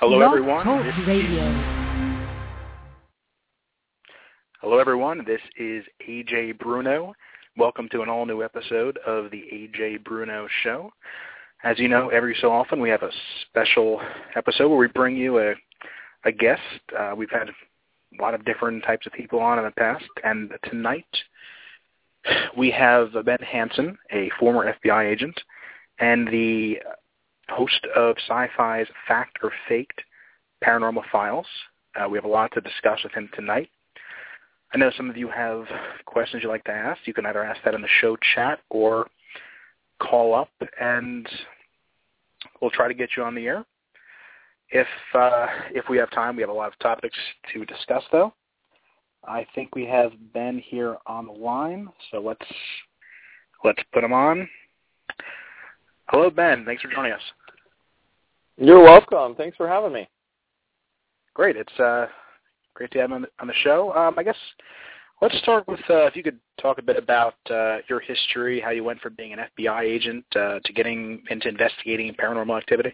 Hello, Blog everyone. Talk This is- Radio. Hello, everyone. This is Ajay Bruno. Welcome to an all-new episode of the Ajay Bruno Show. As you know, every so often we have a special episode where we bring you a a guest. Uh, we've had a lot of different types of people on in the past, and tonight we have Ben Hansen, a former FBI agent, and the host of SyFy's Fact or Faked Paranormal Files. Uh, we have a lot to discuss with him tonight. I know some of you have questions you'd like to ask. You can either ask that in the show chat or call up, and we'll try to get you on the air. If uh, if we have time, we have a lot of topics to discuss, though. I think we have Ben here on the line, so let's let's put him on. Hello, Ben. Thanks for joining us. You're welcome. Thanks for having me. Great. It's uh, great to have you on the, on the show. Um, I guess let's start with uh, if you could talk a bit about uh, your history, how you went from being an FBI agent uh, to getting into investigating paranormal activity.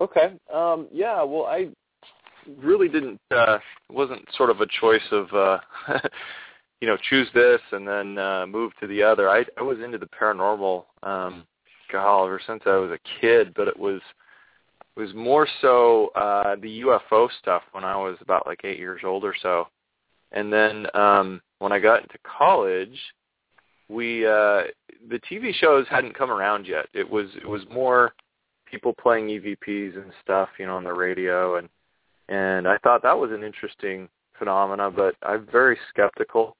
Okay. Um, yeah. Well, I really didn't. Uh, wasn't sort of a choice of, uh, you know, choose this and then uh, move to the other. I, I was into the paranormal, um, God, ever since I was a kid. But it was it was more so uh, the UFO stuff when I was about like eight years old or so. And then um, when I got into college, we uh, the TV shows hadn't come around yet. It was it was more people playing EVPs and stuff, you know, on the radio, and and I thought that was an interesting phenomena, but I'm very skeptical.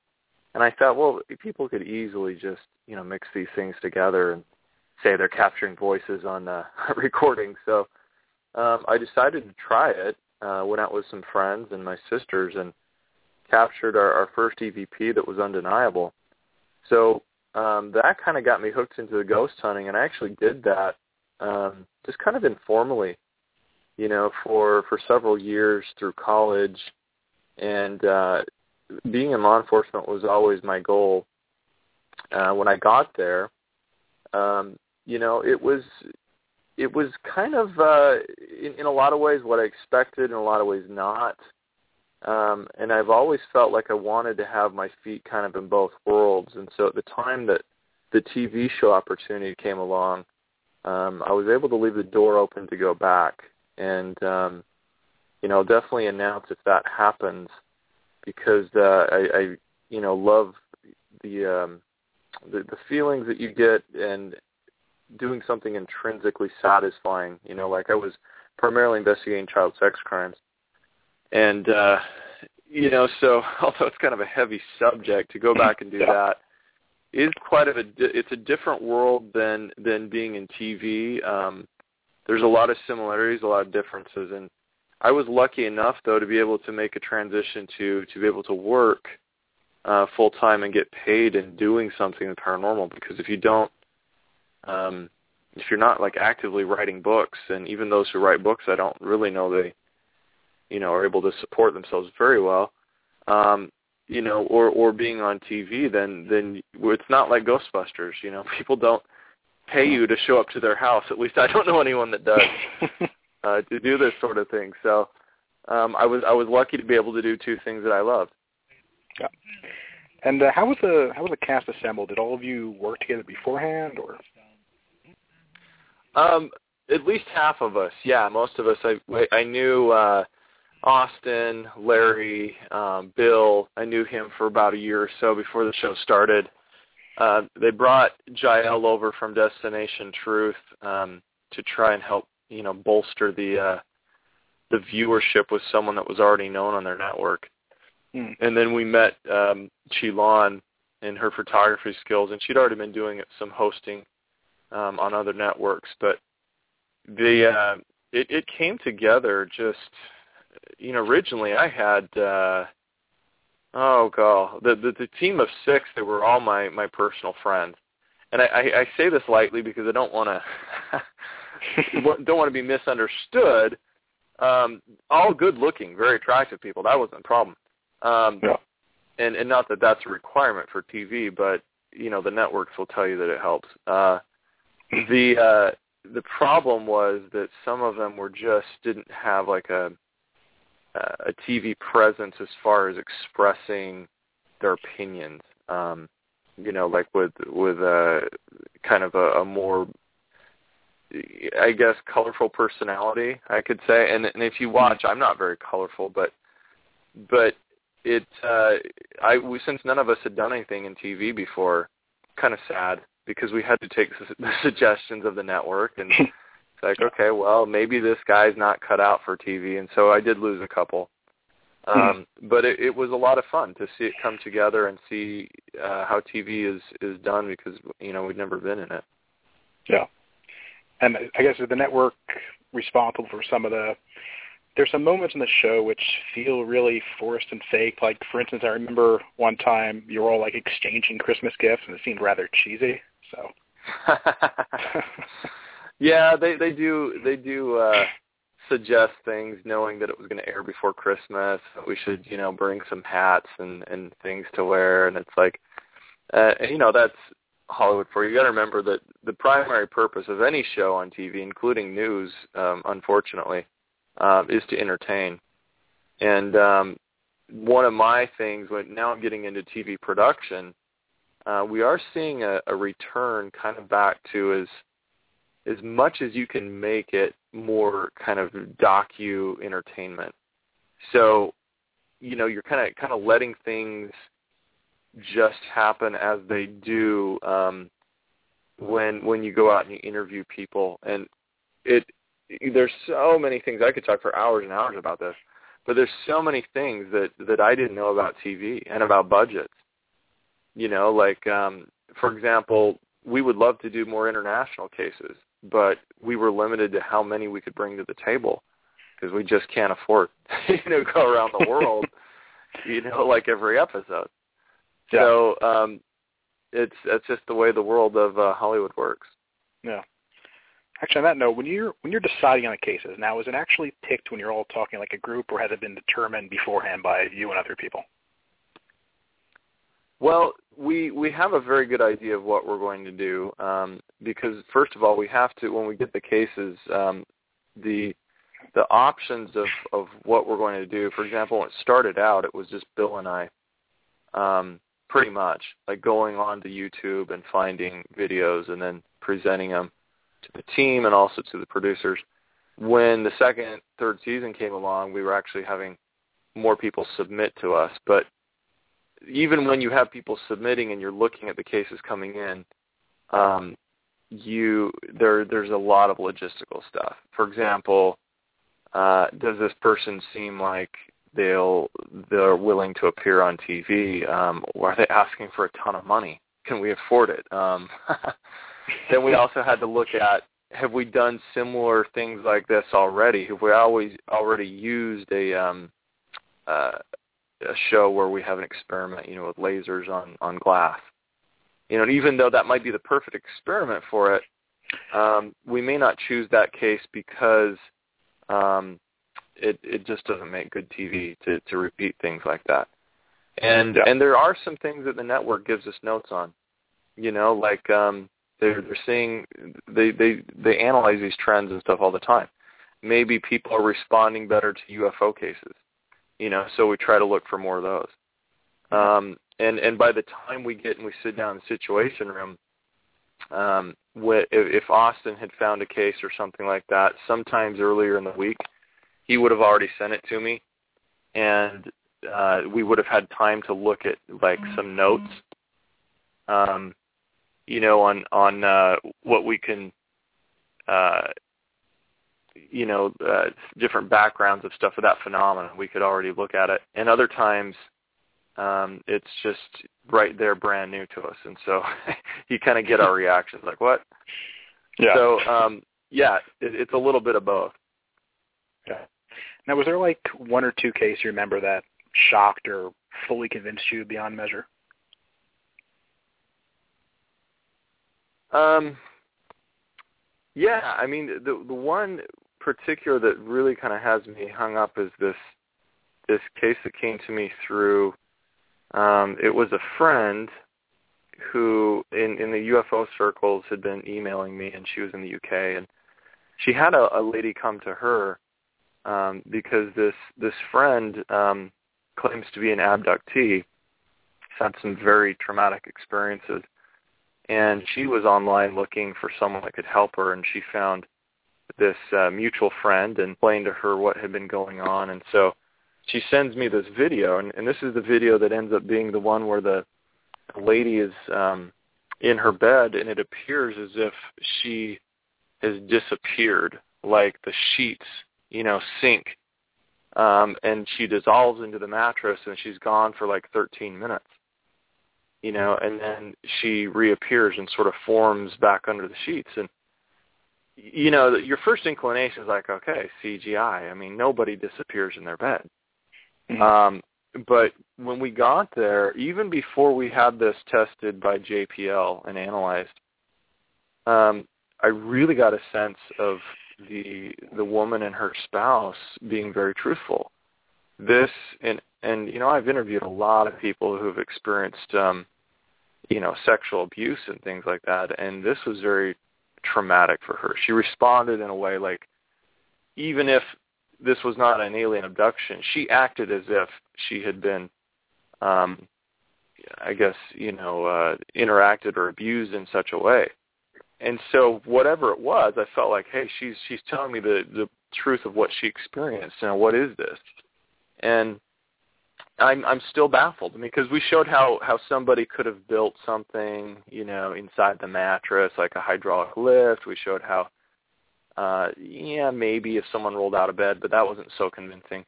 And I thought, well, people could easily just you know mix these things together and say they're capturing voices on uh, recording. So um, I decided to try it. Uh, went out with some friends and my sisters and captured our, our first EVP that was undeniable. So um, that kind of got me hooked into the ghost hunting, and I actually did that um, just kind of informally, you know, for for several years through college, and uh, being in law enforcement was always my goal. Uh, when I got there, um, you know, it was it was kind of uh, in, in a lot of ways what I expected, in a lot of ways not. Um, and I've always felt like I wanted to have my feet kind of in both worlds. And so at the time that the TV show opportunity came along, um, I was able to leave the door open to go back. And, um, you know, definitely announce if that happens because uh, I, I, you know, love the, um, the the feelings that you get and doing something intrinsically satisfying. You know, like I was primarily investigating child sex crimes and uh you know so although it's kind of a heavy subject to go back and do Yeah. that is quite of a it's a different world than than being in TV um there's a lot of similarities a lot of differences and I was lucky enough though to be able to make a transition to to be able to work uh full time and get paid in doing something paranormal because if you don't um if you're not like actively writing books and even those who write books I don't really know they you know, are able to support themselves very well, um, you know, or or being on TV, then then it's not like Ghostbusters. You know, people don't pay you to show up to their house. At least I don't know anyone that does uh, to do this sort of thing. So um, I was I was lucky to be able to do two things that I loved. yeah. And uh, how was the how was the cast assembled? Did all of you work together beforehand, or Um, at least half of us, yeah. Most of us, I I knew uh, Austin, Larry, um, Bill. I knew him for about a year or so before the show started. Uh, they brought Jael over from Destination Truth um, to try and help, you know, bolster the uh, the viewership with someone that was already known on their network. Hmm. And then we met um, Chi-Lan and her photography skills, and she'd already been doing some hosting um, on other networks. But the uh, it, it came together just, you know, originally I had, uh, oh god, the, the the team of six. They were all my my personal friends, and I, I, I say this lightly because I don't want to don't want to be misunderstood. Um, all good looking, very attractive people. That wasn't a problem. Um, Yeah. and and not that that's a requirement for TV, but you know the networks will tell you that it helps. Uh, the uh, the problem was that some of them were just didn't have like a a TV presence as far as expressing their opinions. Um, you know, like with with a kind of a, a more I guess colorful personality, I could say. And and if you watch, I'm not very colorful, but but it uh I we, since none of us had done anything in TV before, kind of sad because we had to take the suggestions of the network and it's like okay, well, maybe this guy's not cut out for TV and so I did lose a couple. Hmm. Um but it, it was a lot of fun to see it come together and see uh how TV is is done because you know we'd never been in it. Yeah and I guess is the network responsible for some of the there's some moments in the show which feel really forced and fake. Like for instance, I remember one time you were all like exchanging Christmas gifts, and it seemed rather cheesy. So. yeah, they they do they do uh suggest things knowing that it was going to air before Christmas. We should you know bring some hats and and things to wear, and it's like, uh, you know that's Hollywood for you. You got to remember that the primary purpose of any show on TV, including news, um, unfortunately, uh, is to entertain. And um, one of my things, when now I'm getting into TV production, uh, we are seeing a, a return kind of back to as as much as you can make it more kind of docu entertainment. So, you know, you're kind of kind of letting things just happen as they do um, when when you go out and you interview people. And it there's so many things I could talk for hours and hours about this, but there's so many things that that I didn't know about TV and about budgets. You know, like um, for example, we would love to do more international cases, but we were limited to how many we could bring to the table because we just can't afford you know go around the world you know like every episode yeah. So um, it's it's just the way the world of uh, Hollywood works. Yeah. Actually, on that note, when you're when you're deciding on the cases, now is it actually picked when you're all talking like a group, or has it been determined beforehand by you and other people? Well, we we have a very good idea of what we're going to do um, because first of all, we have to when we get the cases, um, the the options of of what we're going to do. For example, when it started out, it was just Bill and I. Um, pretty much like going on to YouTube and finding videos and then presenting them to the team and also to the producers. When the second, third season came along, we were actually having more people submit to us. But even when you have people submitting and you're looking at the cases coming in, um, you there there's a lot of logistical stuff. For example, uh, does this person seem like they'll they're willing to appear on TV. Um, are they asking for a ton of money? Can we afford it? Um, then we also had to look at have we done similar things like this already? Have we always already used a um, uh, a show where we have an experiment, you know, with lasers on on glass? You know, even though that might be the perfect experiment for it, um, we may not choose that case because um, it it just doesn't make good TV to to repeat things like that. And yeah. and there are some things that the network gives us notes on. You know, like um they're they're seeing they they they analyze these trends and stuff all the time. Maybe people are responding better to UFO cases. You know, so we try to look for more of those. Um and and by the time we get and we sit down in the situation room, um, if Austin had found a case or something like that, sometimes earlier in the week, he would have already sent it to me, and uh, we would have had time to look at like some notes, um, you know, on on uh, what we can, uh, you know, uh, different backgrounds of stuff of that phenomenon. We could already look at it, and other times um, it's just right there, brand new to us, and so you kind of get our reactions like, "What?" Yeah. So um, yeah, it, it's a little bit of both. Yeah. Now, was there like one or two cases you remember that shocked or fully convinced you beyond measure? Um, yeah, I mean the the one particular that really kind of has me hung up is this this case that came to me through. Um, it was a friend who in in the UFO circles had been emailing me, and she was in the UK, and she had a, a lady come to her um, because this this friend um, claims to be an abductee. Had some very traumatic experiences, and she was online looking for someone that could help her, and she found this uh, mutual friend and explained to her what had been going on, and so she sends me this video, and, and this is the video that ends up being the one where the lady is um, in her bed, and it appears as if she has disappeared, like the sheets, you know, sink, um, and she dissolves into the mattress, and she's gone for like 13 minutes, you know, and then she reappears and sort of forms back under the sheets, and you know, your first inclination is like, okay, CGI. I mean, nobody disappears in their bed. Mm-hmm. Um, but when we got there, even before we had this tested by JPL and analyzed, um, I really got a sense of the the woman and her spouse being very truthful. This and and you know I've interviewed a lot of people who've experienced um, you know sexual abuse and things like that, and this was very traumatic for her. She responded in a way like even if this was not an alien abduction, she acted as if she had been um I guess, you know, uh interacted or abused in such a way. And so whatever it was, I felt like, hey, she's she's telling me the the truth of what she experienced. Now, what is this? And I'm I'm still baffled I mean, because we showed how how somebody could have built something, you know, inside the mattress like a hydraulic lift. We showed how uh yeah, maybe if someone rolled out of bed, but that wasn't so convincing.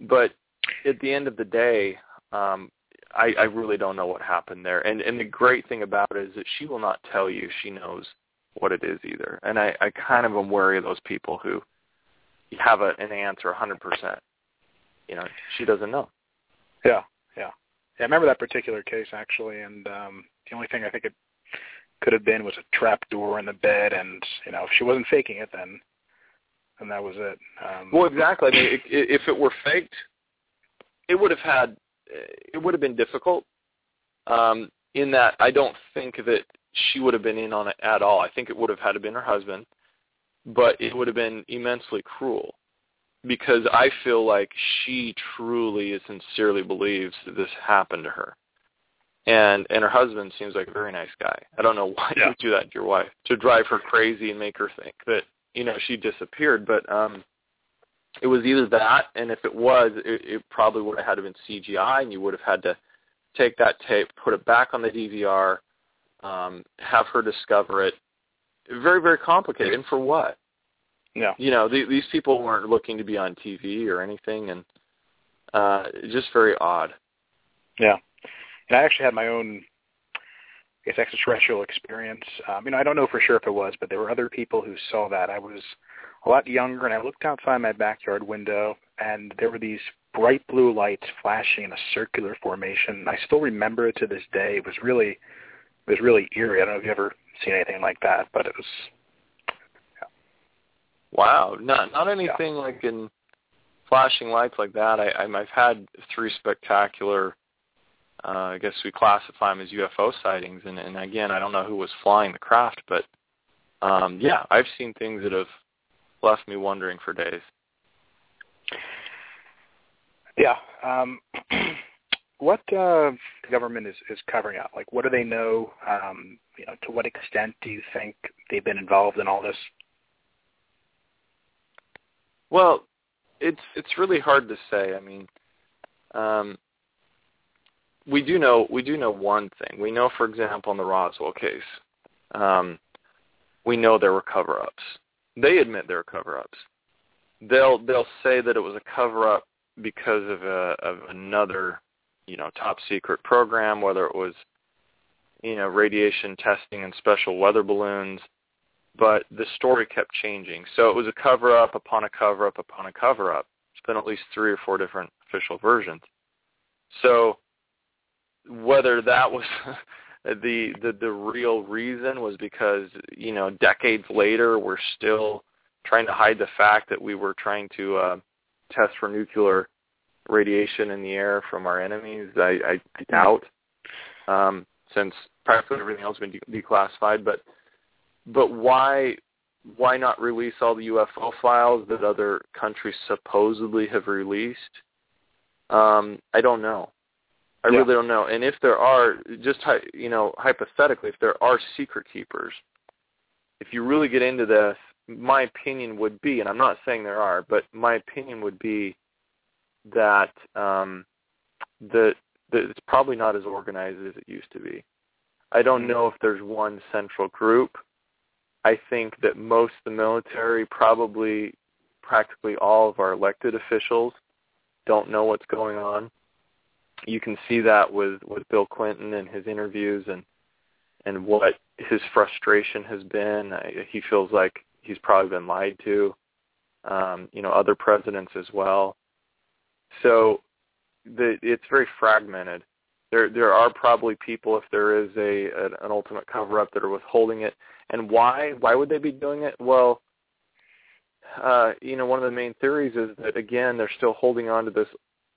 But at the end of the day, um I, I really don't know what happened there. And and the great thing about it is that she will not tell you she knows what it is either. And I, I kind of am wary of those people who have a, an answer 100%. You know, she doesn't know. Yeah, yeah. Yeah, I remember that particular case actually, and um, the only thing I think it could have been was a trap door in the bed, and you know, if she wasn't faking it, then then that was it. Um, well, exactly. I mean, if it were faked, it would have had it would have been difficult. Um, in that, I don't think that she would have been in on it at all. I think it would have had to been her husband, but it would have been immensely cruel because I feel like she truly and sincerely believes that this happened to her. And and her husband seems like a very nice guy. I don't know why yeah. you would do that to your wife to drive her crazy and make her think that you know she disappeared. But um, it was either that, and if it was, it, it probably would have had to been CGI, and you would have had to take that tape, put it back on the DVR, um, have her discover it. Very, very complicated. And for what? Yeah. You know, the, these people weren't looking to be on TV or anything, and uh, just very odd. Yeah. And I actually had my own, I guess, extraterrestrial experience. Um, you know, I don't know for sure if it was, but there were other people who saw that. I was a lot younger, and I looked outside my backyard window, and there were these bright blue lights flashing in a circular formation. I still remember it to this day. It was really, it was really eerie. I don't know if you ever seen anything like that, but it was. Wow, not not anything yeah. like in flashing lights like that. I, I I've had three spectacular. Uh, I guess we classify them as UFO sightings, and, and again, I don't know who was flying the craft, but um, yeah, I've seen things that have left me wondering for days. Yeah. Um, what uh, the government is, is covering up? Like, what do they know? Um, you know, to what extent do you think they've been involved in all this? Well, it's it's really hard to say. I mean, um, we do know we do know one thing. We know, for example, in the Roswell case, um, we know there were cover-ups. They admit there are cover-ups. They'll they'll say that it was a cover-up because of a of another, you know, top secret program, whether it was, you know, radiation testing and special weather balloons. But the story kept changing. So it was a cover-up upon a cover-up upon a cover-up. It's been at least three or four different official versions. So whether that was the the the real reason was because you know decades later we're still trying to hide the fact that we were trying to uh, test for nuclear radiation in the air from our enemies. I, I, doubt, um, since practically everything else has been de- declassified. But but why why not release all the UFO files that other countries supposedly have released? Um, I don't know. I Yeah. really don't know. And if there are, just you know, hypothetically, if there are secret keepers, if you really get into this, my opinion would be, and I'm not saying there are, but my opinion would be that um, that that it's probably not as organized as it used to be. I don't know if there's one central group. I think that most the military, probably practically all of our elected officials, don't know what's going on. You can see that with with Bill Clinton and his interviews and and what his frustration has been. He feels like he's probably been lied to. Um, you know, other presidents as well. So the, it's very fragmented. There there are probably people if there is a an ultimate cover up that are withholding it. And why? Why would they be doing it? Well, uh, you know, one of the main theories is that again they're still holding on to this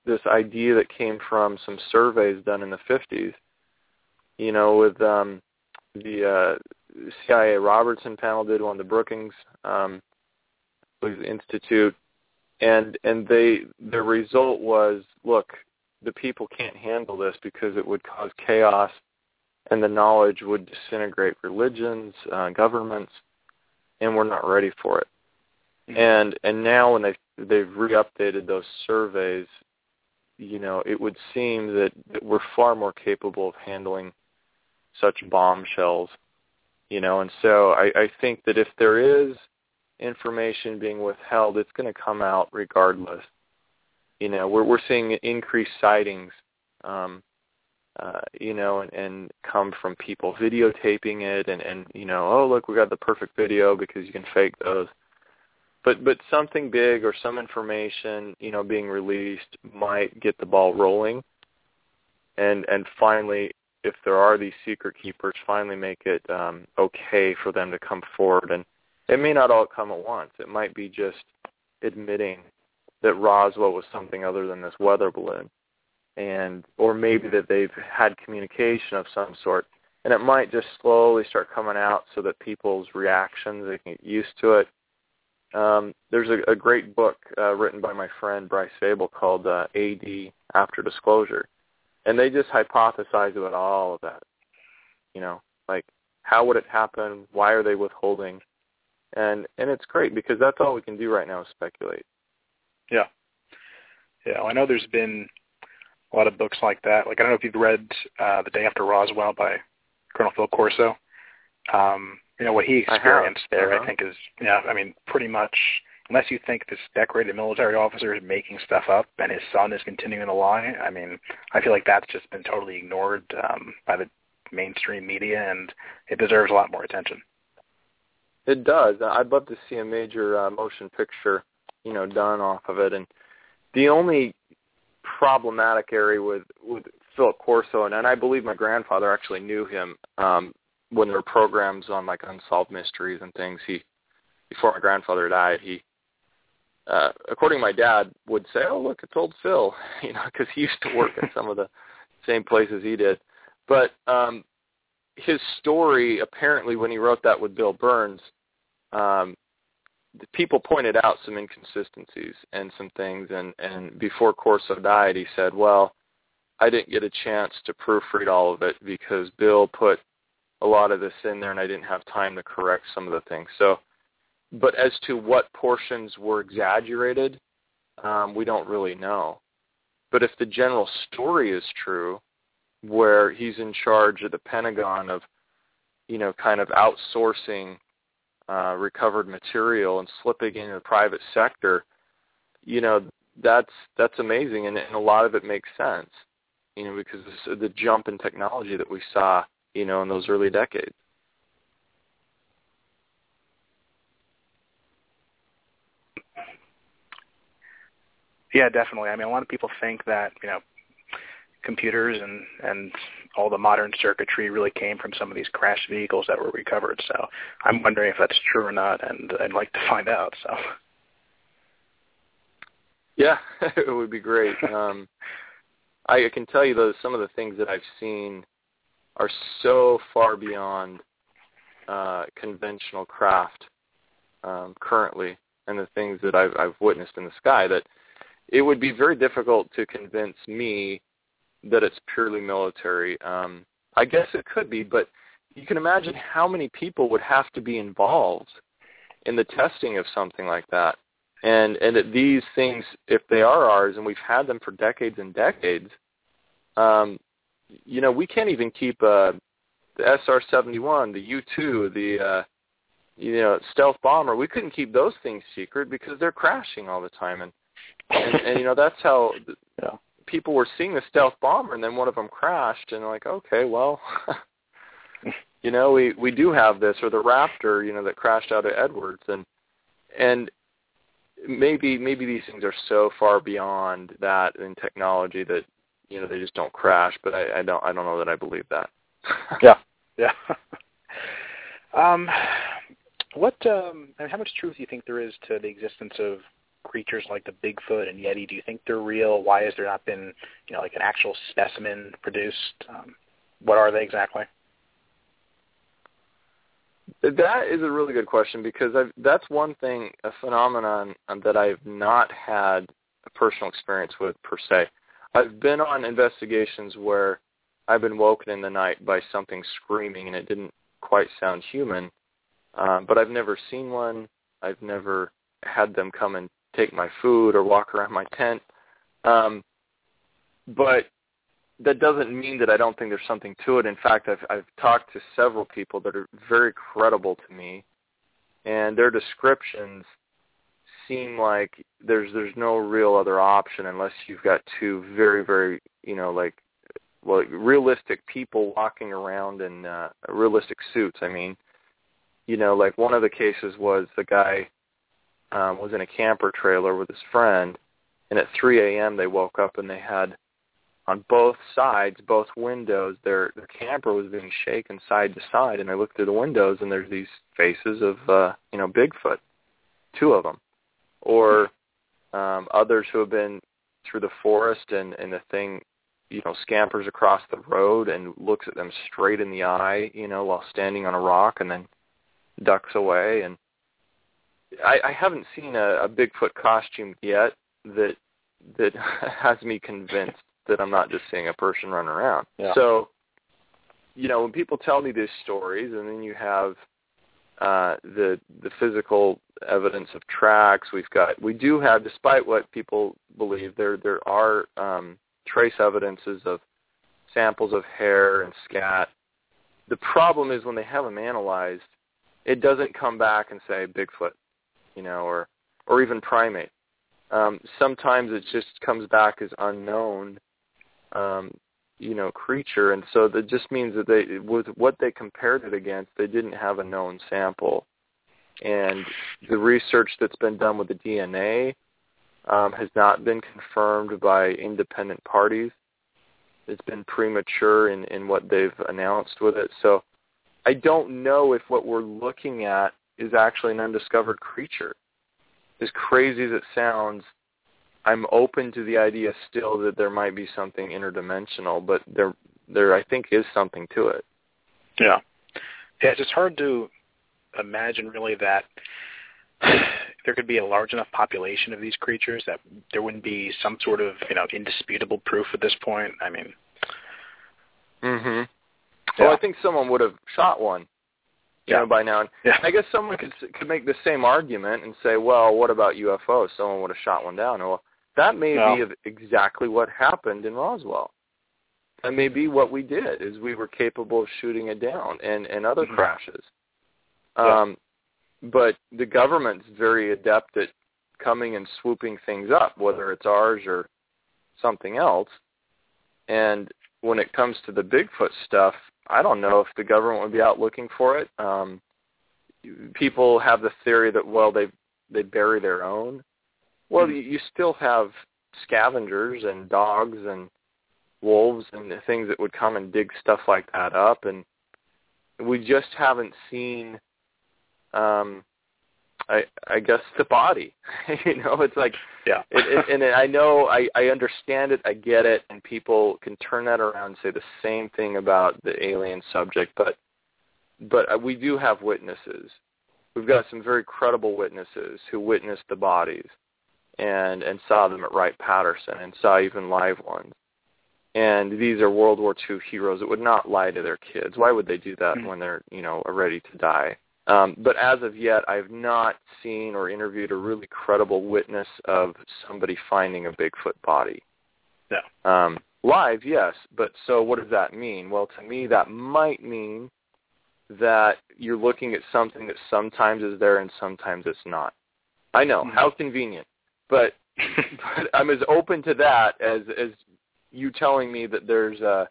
this idea that came from some surveys done in the 50s. You know, with um, the uh, CIA Robertson panel did one, the Brookings um, Institute, and and they the result was look, the people can't handle this because it would cause chaos, and the knowledge would disintegrate religions, uh, governments, and we're not ready for it. And and now when they they've re-updated those surveys, you know, it would seem that, that we're far more capable of handling such bombshells, you know. And so I, I think that if there is information being withheld, it's going to come out regardless. You know, we're we're seeing increased sightings, um, uh, you know, and, and come from people videotaping it, and and you know, oh look, we got the perfect video because you can fake those. But but something big or some information you know being released might get the ball rolling. And and finally if there are these secret keepers finally make it um okay for them to come forward. And it may not all come at once. It might be just admitting that Roswell was something other than this weather balloon and or maybe that they've had communication of some sort and it might just slowly start coming out so that people's reactions they can get used to it um, there's a, a great book uh, written by my friend Bryce Zabel called uh, AD After Disclosure, and they just hypothesize about all of that. You know, like how would it happen? Why are they withholding? And and it's great because that's all we can do right now is speculate. Yeah. Yeah, I know there's been a lot of books like that. Like I don't know if you've read uh, The Day After Roswell by Colonel Phil Corso. Um, you know what he experienced I there, uh-huh. I think is yeah. I mean, pretty much unless you think this decorated military officer is making stuff up and his son is continuing to lie. I mean, I feel like that's just been totally ignored um, by the mainstream media, and it deserves a lot more attention. It does. I'd love to see a major uh, motion picture, you know, done off of it. And the only problematic area with with Philip Corso, and, and I believe my grandfather actually knew him um, when there were programs on like unsolved mysteries and things. He before my grandfather died, he uh, according to my dad, would say, "Oh, look, it's old Phil," you know, because he used to work at some of the same places he did. But um, his story, apparently, when he wrote that with Bill Birnes, um, people pointed out some inconsistencies and some things. And and before Corso died, he said, "Well, I didn't get a chance to proofread all of it because Bill put a lot of this in there, and I didn't have time to correct some of the things." So but as to what portions were exaggerated, um, we don't really know. But if the general story is true, where he's in charge of the Pentagon of, you know, kind of outsourcing uh, recovered material and slipping into the private sector, you know, that's that's amazing, and, and a lot of it makes sense, you know, because the jump in technology that we saw, you know, in those early decades. Yeah, definitely. I mean, a lot of people think that you know computers and and all the modern circuitry really came from some of these crashed vehicles that were recovered. So I'm wondering if that's true or not, and I'd like to find out. So. Yeah, it would be great. Um, I can tell you though, some of the things that I've seen are so far beyond uh, conventional craft um, currently and the things that I've, I've witnessed in the sky that it would be very difficult to convince me that it's purely military. Um, I guess it could be, but you can imagine how many people would have to be involved in the testing of something like that. And and that these things, if they are ours, and we've had them for decades and decades, um, you know, we can't even keep uh, the SR-71, the U-2, the uh, you know stealth bomber. We couldn't keep those things secret because they're crashing all the time, and and, and you know that's how yeah. People were seeing the stealth bomber, and then one of them crashed, and like, okay, well, you know, we we do have this, or the Raptor, you know, that crashed out of Edwards, and and maybe maybe these things are so far beyond that in technology that you know they just don't crash. But I, I don't I don't know that I believe that. yeah, yeah. um, what um, I mean, how much truth do you think there is to the existence of creatures like the Bigfoot and Yeti? Do you think they're real? Why has there not been you know like an actual specimen produced? Um, what are they exactly? That is a really good question because I've, that's one thing, a phenomenon that I've not had a personal experience with per se. I've been on investigations where I've been woken in the night by something screaming and it didn't quite sound human, um, but I've never seen one. I've never had them come and take my food or walk around my tent. Um, but that doesn't mean that I don't think there's something to it. In fact, I've I've talked to several people that are very credible to me, and their descriptions seem like there's there's no real other option unless you've got two very very you know like well realistic people walking around in uh, realistic suits. I mean, you know, like one of the cases was the guy um, was in a camper trailer with his friend, and at 3 a.m. they woke up and they had on both sides, both windows, their their camper was being shaken side to side, and I looked through the windows, and there's these faces of uh, you know Bigfoot, two of them, or um, others who have been through the forest, and and the thing, you know, scampers across the road and looks at them straight in the eye, you know, while standing on a rock, and then ducks away, and I, I haven't seen a, a Bigfoot costume yet that that has me convinced that I'm not just seeing a person run around. Yeah. So, you know, when people tell me these stories, and then you have uh, the the physical evidence of tracks, we've got we do have, despite what people believe, there there are um, trace evidences of samples of hair and scat. The problem is when they have them analyzed, it doesn't come back and say Bigfoot, you know, or or even primate. Um, sometimes it just comes back as unknown, um, you know, creature, and so that just means that they, with what they compared it against, they didn't have a known sample. And the research that's been done with the DNA um, has not been confirmed by independent parties. It's been premature in, in what they've announced with it. So I don't know if what we're looking at is actually an undiscovered creature. As crazy as it sounds, I'm open to the idea still that there might be something interdimensional, but there there I think is something to it. Yeah. Yeah, it's just hard to imagine really that there could be a large enough population of these creatures that there wouldn't be some sort of, you know, indisputable proof at this point. I mean Mhm. Yeah. Well, I think someone would have shot one you yeah. know, by now. And yeah. I guess someone could could make the same argument and say, well, what about UFOs? Someone would have shot one down. Well, that may no. be exactly what happened in Roswell. That may be what we did, is we were capable of shooting it down and, and other mm-hmm. crashes. Yeah. Um, but the government's very adept at coming and swooping things up, whether it's ours or something else. And when it comes to the Bigfoot stuff, I don't know if the government would be out looking for it. Um, people have the theory that well they they bury their own. Well, mm-hmm. you, you still have scavengers and dogs and wolves and the things that would come and dig stuff like that up, and we just haven't seen. Um, I I guess the body. you know, it's like yeah. it, it, and I know I I understand it, I get it, and people can turn that around and say the same thing about the alien subject, but but uh, we do have witnesses, we've got some very credible witnesses who witnessed the bodies and and saw them at Wright Patterson and saw even live ones. And these are World War II heroes that would not lie to their kids. Why would they do that Mhm. when they're you know ready to die? Um, but as of yet, I've not seen or interviewed a really credible witness of somebody finding a Bigfoot body. No. Um, live, yes, but so what does that mean? Well, to me, that might mean that you're looking at something that sometimes is there and sometimes it's not. I know Mhm. how convenient, but but I'm as open to that as as you telling me that there's a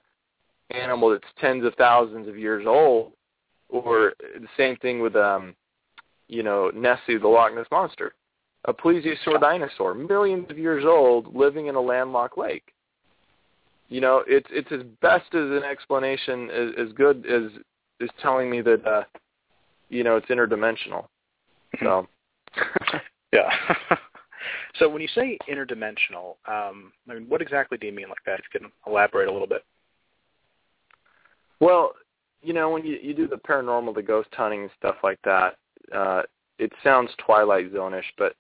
animal that's tens of thousands of years old, or the same thing with um, you know Nessie the Loch Ness monster, a plesiosaur dinosaur, millions of years old, living in a landlocked lake. You know, it's it's as best as an explanation as, as good as is telling me that uh, you know it's interdimensional. So. yeah. so when you say interdimensional, um, I mean, what exactly do you mean like that? If you can elaborate a little bit. Well, you know, when you you do the paranormal, the ghost hunting and stuff like that, uh, it sounds Twilight Zone-ish, but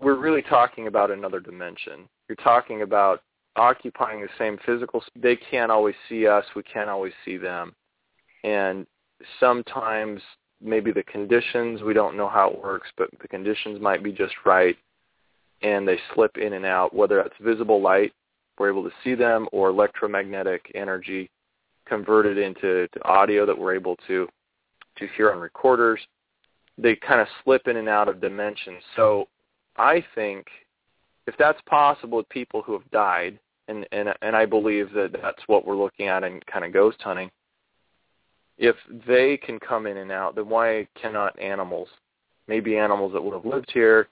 we're really talking about another dimension. You're talking about occupying the same physical. They can't always see us. We can't always see them, and sometimes maybe the conditions we don't know how it works, but the conditions might be just right, and they slip in and out. Whether it's visible light, we're able to see them, or electromagnetic energy converted into audio that we're able to to hear on recorders. They kind of slip in and out of dimensions. So I think if that's possible with people who have died, and and and I believe that that's what we're looking at in kind of ghost hunting. If they can come in and out, then why cannot animals? Maybe animals that would have lived here,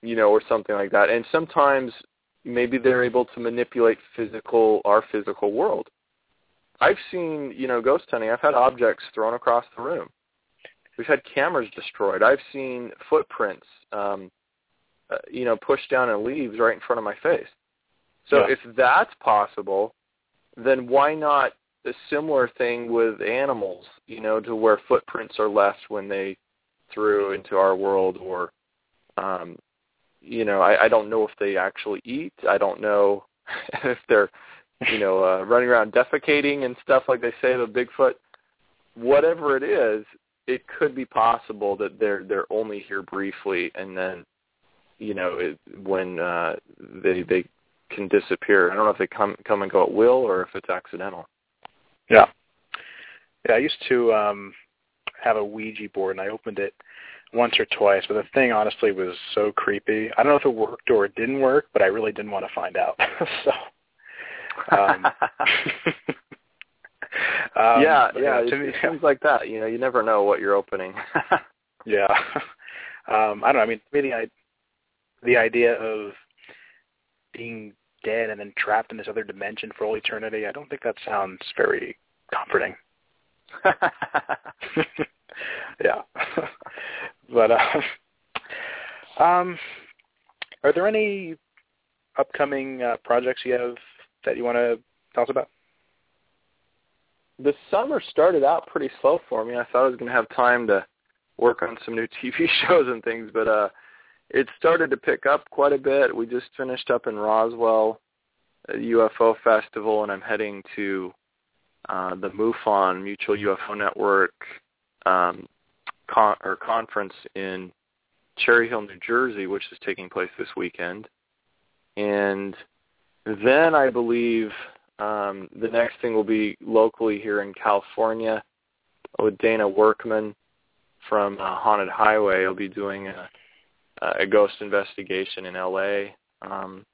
you know, or something like that. And sometimes maybe they're able to manipulate physical our physical world. I've seen, you know, ghost hunting. I've had objects thrown across the room. We've had cameras destroyed. I've seen footprints, um, uh, you know, pushed down in leaves right in front of my face. So Yeah. if that's possible, then why not a similar thing with animals? You know, to where footprints are left when they threw into our world, or, um, you know, I, I don't know if they actually eat. I don't know if they're you know, uh, running around defecating and stuff like they say the Bigfoot. Whatever it is, it could be possible that they're they're only here briefly, and then, you know, it, when uh, they they can disappear. I don't know if they come come and go at will or if it's accidental. Yeah. Yeah, I used to um have a Ouija board and I opened it once or twice, but the thing honestly was so creepy. I don't know if it worked or it didn't work, but I really didn't want to find out. so um, um yeah, yeah, to it, me, it seems like that. You know, you never know what you're opening. yeah. Um, I don't know. I mean, to me, the, i- the idea of being dead and then trapped in this other dimension for all eternity, I don't think that sounds very comforting. yeah. but uh, um, are there any upcoming uh, projects you have that you want to tell us about? the summer started out pretty slow for me. I thought I was going to have time to work on some new TV shows and things, but uh it started to pick up quite a bit. We just finished up in Roswell, a UFO festival, and I'm heading to uh the MUFON Mutual UFO Network um con- or conference in Cherry Hill, New Jersey, which is taking place this weekend. And then I believe um, the next thing will be locally here in California with Dana Workman from uh, Haunted Highway. He'll be doing a, a ghost investigation in LA um,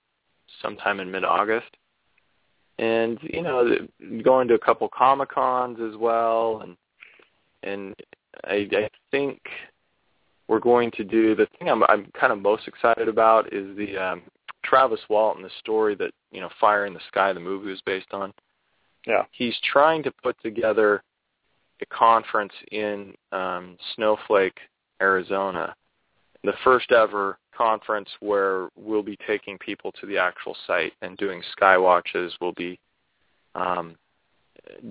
sometime in mid-August. And you know, going to a couple Comic Cons as well, and and I, I think we're going to do the thing I'm I'm kind of most excited about is the um, Travis Walton, the story that you know Fire in the Sky, the movie was based on. Yeah. He's trying to put together a conference in um, Snowflake, Arizona, the first ever conference where we'll be taking people to the actual site and doing sky watches. We'll be um,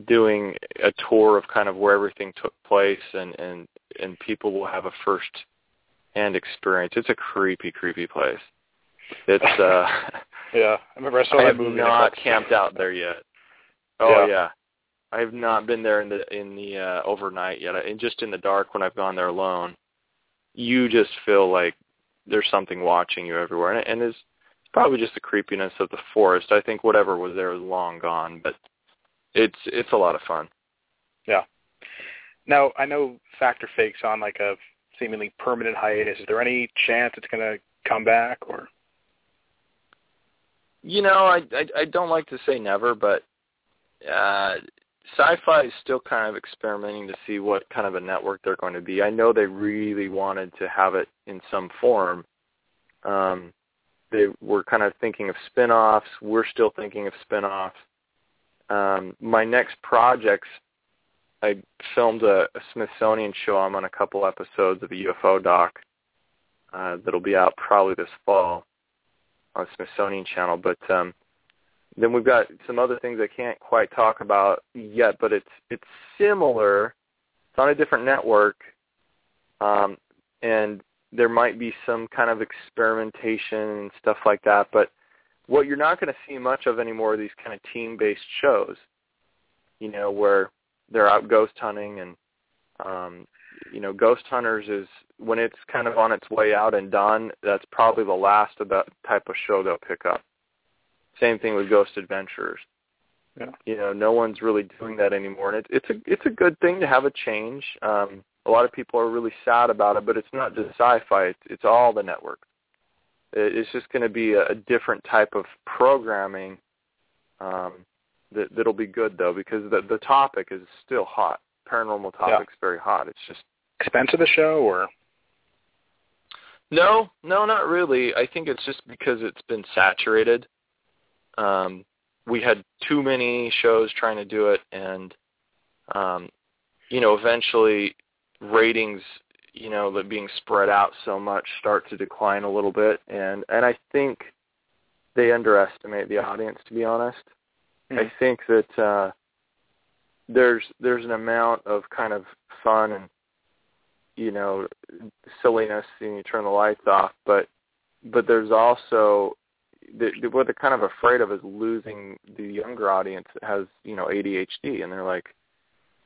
doing a tour of kind of where everything took place, and and and people will have a first hand experience. It's a creepy, creepy place. It's uh yeah. I remember I saw I that have movie. not camped out there yet. Oh Yeah. yeah. I have not been there in the in the uh overnight yet. And just in the dark when I've gone there alone, you just feel like there's something watching you everywhere. And, and it's probably just the creepiness of the forest. I think whatever was there was long gone, but it's it's a lot of fun. Yeah. Now I know Fact or Faked's on like a seemingly permanent hiatus. Is there any chance it's going to come back or? You know, I, I I don't like to say never, but uh SyFy is still kind of experimenting to see what kind of a network they're going to be. I know they really wanted to have it in some form. Um they were kind of thinking of spin-offs. We're still thinking of spin-offs. Um my next projects I filmed a, a Smithsonian show. I'm on a couple episodes of a UFO doc uh, that'll be out probably this fall on Smithsonian Channel. But um, then we've got some other things I can't quite talk about yet, but it's it's similar. It's on a different network, um, and there might be some kind of experimentation and stuff like that. But what you're not going to see much of anymore are these kind of team-based shows. You know, where they're out ghost hunting and um you know ghost hunters is when it's kind of on its way out and done that's probably the last of that type of show they'll pick up same thing with ghost Adventures. Yeah. you know no one's really doing that anymore and it, it's a it's a good thing to have a change um a lot of people are really sad about it but it's not just SyFy it's, it's all the networks it, it's just going to be a, a different type of programming um that that'll be good though because the the topic is still hot. Paranormal topic's very hot. It's just Expensive the show or? no, no, not really. I think it's just because it's been saturated. Um, we had too many shows trying to do it, and um, you know, eventually ratings, you know, that being spread out so much start to decline a little bit, and and I think they underestimate the audience. To be honest, Hmm. I think that uh, there's there's an amount of kind of fun and you know silliness and you turn the lights off, but but there's also the, the, what they're kind of afraid of is losing the younger audience that has you know ADHD, and they're like,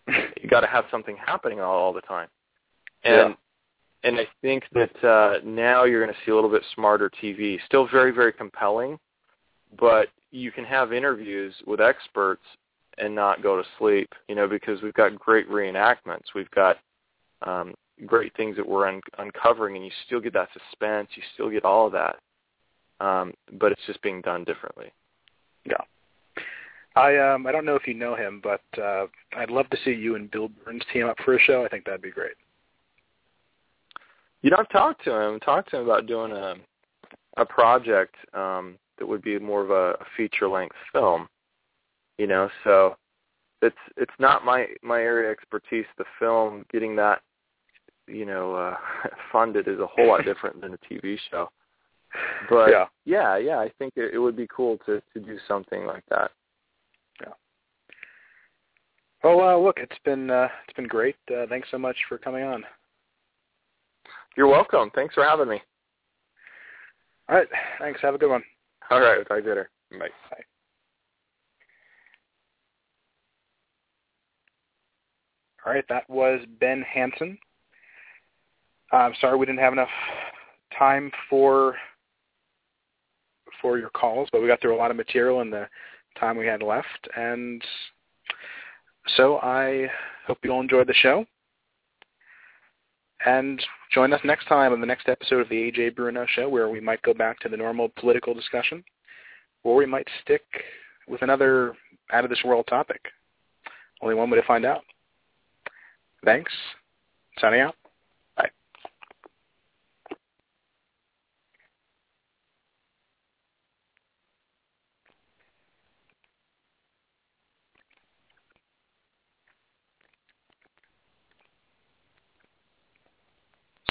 you got to have something happening all, all the time, and Yeah. and I think that uh, now you're going to see a little bit smarter TV, still very very compelling, but you can have interviews with experts and not go to sleep, you know, because we've got great reenactments, we've got um, great things that we're un- uncovering, and you still get that suspense, you still get all of that, um, but it's just being done differently. Yeah. I um I don't know if you know him, but uh I'd love to see you and Bill Birnes team up for a show. I think that'd be great. You know, I've talked to him, talked to him about doing a a project um, that would be more of a, a feature length film. You know, so it's it's not my my area of expertise. The film, getting that, you know, uh, funded is a whole lot different than a TV show. But yeah. yeah, yeah, I think it, it would be cool to to do something like that. Yeah. Well, uh, look, it's been uh, it's been great. Uh, thanks so much for coming on. You're welcome. Thanks for having me. All right, thanks. Have a good one. All right, talk later. Bye. Bye. All right, that was Ben Hansen. I'm sorry we didn't have enough time for for your calls, but we got through a lot of material in the time we had left, and so I hope you all enjoyed the show. And join us next time on the next episode of the Ajay Bruno Show, where we might go back to the normal political discussion, or we might stick with another out of this world topic. Only one way to find out. Thanks. Signing out.